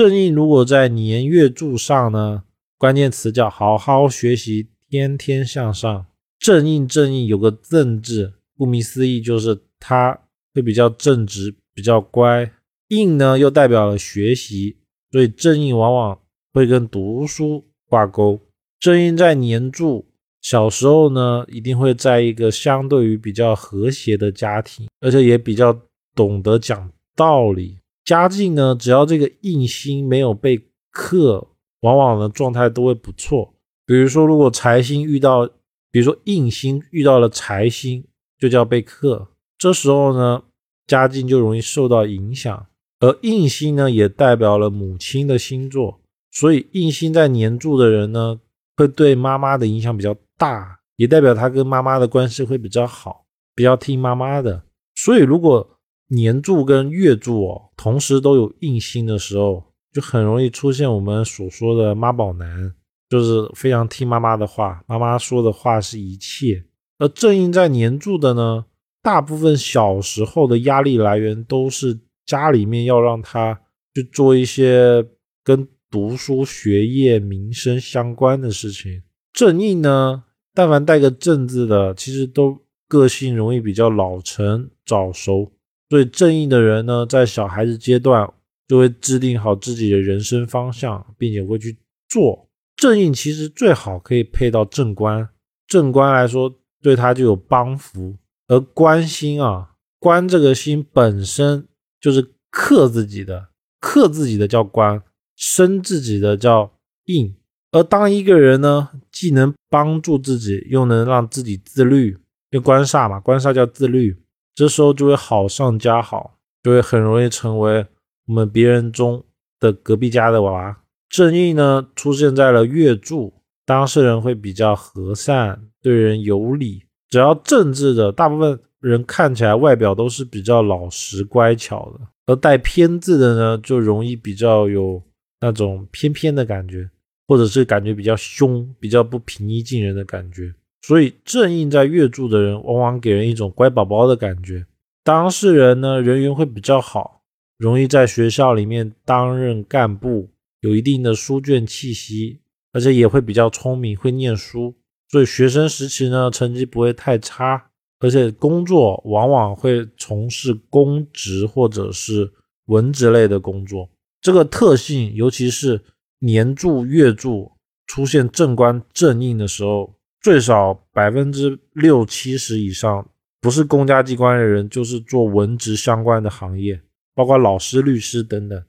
正印如果在年月柱上呢，关键词叫好好学习，天天向上。正印正印有个正字，顾名思义就是他会比较正直，比较乖。印呢又代表了学习，所以正印往往会跟读书挂钩。正印在年柱，小时候呢一定会在一个相对于比较和谐的家庭，而且也比较懂得讲道理。家境呢，只要这个印星没有被克，往往呢状态都会不错。比如说，如果财星遇到，比如说印星遇到了财星，就叫被克，这时候呢家境就容易受到影响。而印星呢，也代表了母亲的星座，所以印星在年柱的人呢，会对妈妈的影响比较大，也代表他跟妈妈的关系会比较好，比较听妈妈的。所以如果年柱跟月柱哦，同时都有印星的时候，就很容易出现我们所说的妈宝男，就是非常听妈妈的话，妈妈说的话是一切。而正印在年柱的呢，大部分小时候的压力来源都是家里面要让他去做一些跟读书、学业、民生相关的事情。正印呢，但凡带个正字的，其实都个性容易比较老成、早熟。所以正印的人呢，在小孩子阶段就会制定好自己的人生方向，并且会去做。正印其实最好可以配到正官，正官来说对他就有帮扶。而官星啊，官这个星本身就是克自己的，克自己的叫官，生自己的叫印。而当一个人呢，既能帮助自己，又能让自己自律，因为官煞嘛，官煞叫自律。这时候就会好上加好，就会很容易成为我们别人中的隔壁家的娃娃。正义呢出现在了月柱，当事人会比较和善，对人有礼。只要正字的，大部分人看起来外表都是比较老实乖巧的，而带偏字的呢，就容易比较有那种偏偏的感觉，或者是感觉比较凶，比较不平易近人的感觉。所以正印在月柱的人，往往给人一种乖宝宝的感觉。当事人呢，人缘会比较好，容易在学校里面担任干部，有一定的书卷气息，而且也会比较聪明，会念书。所以学生时期呢，成绩不会太差，而且工作往往会从事公职或者是文职类的工作。这个特性，尤其是年柱、月柱出现正官正印的时候。最少百分之六七十以上，不是公家机关的人，就是做文职相关的行业，包括老师、律师等等。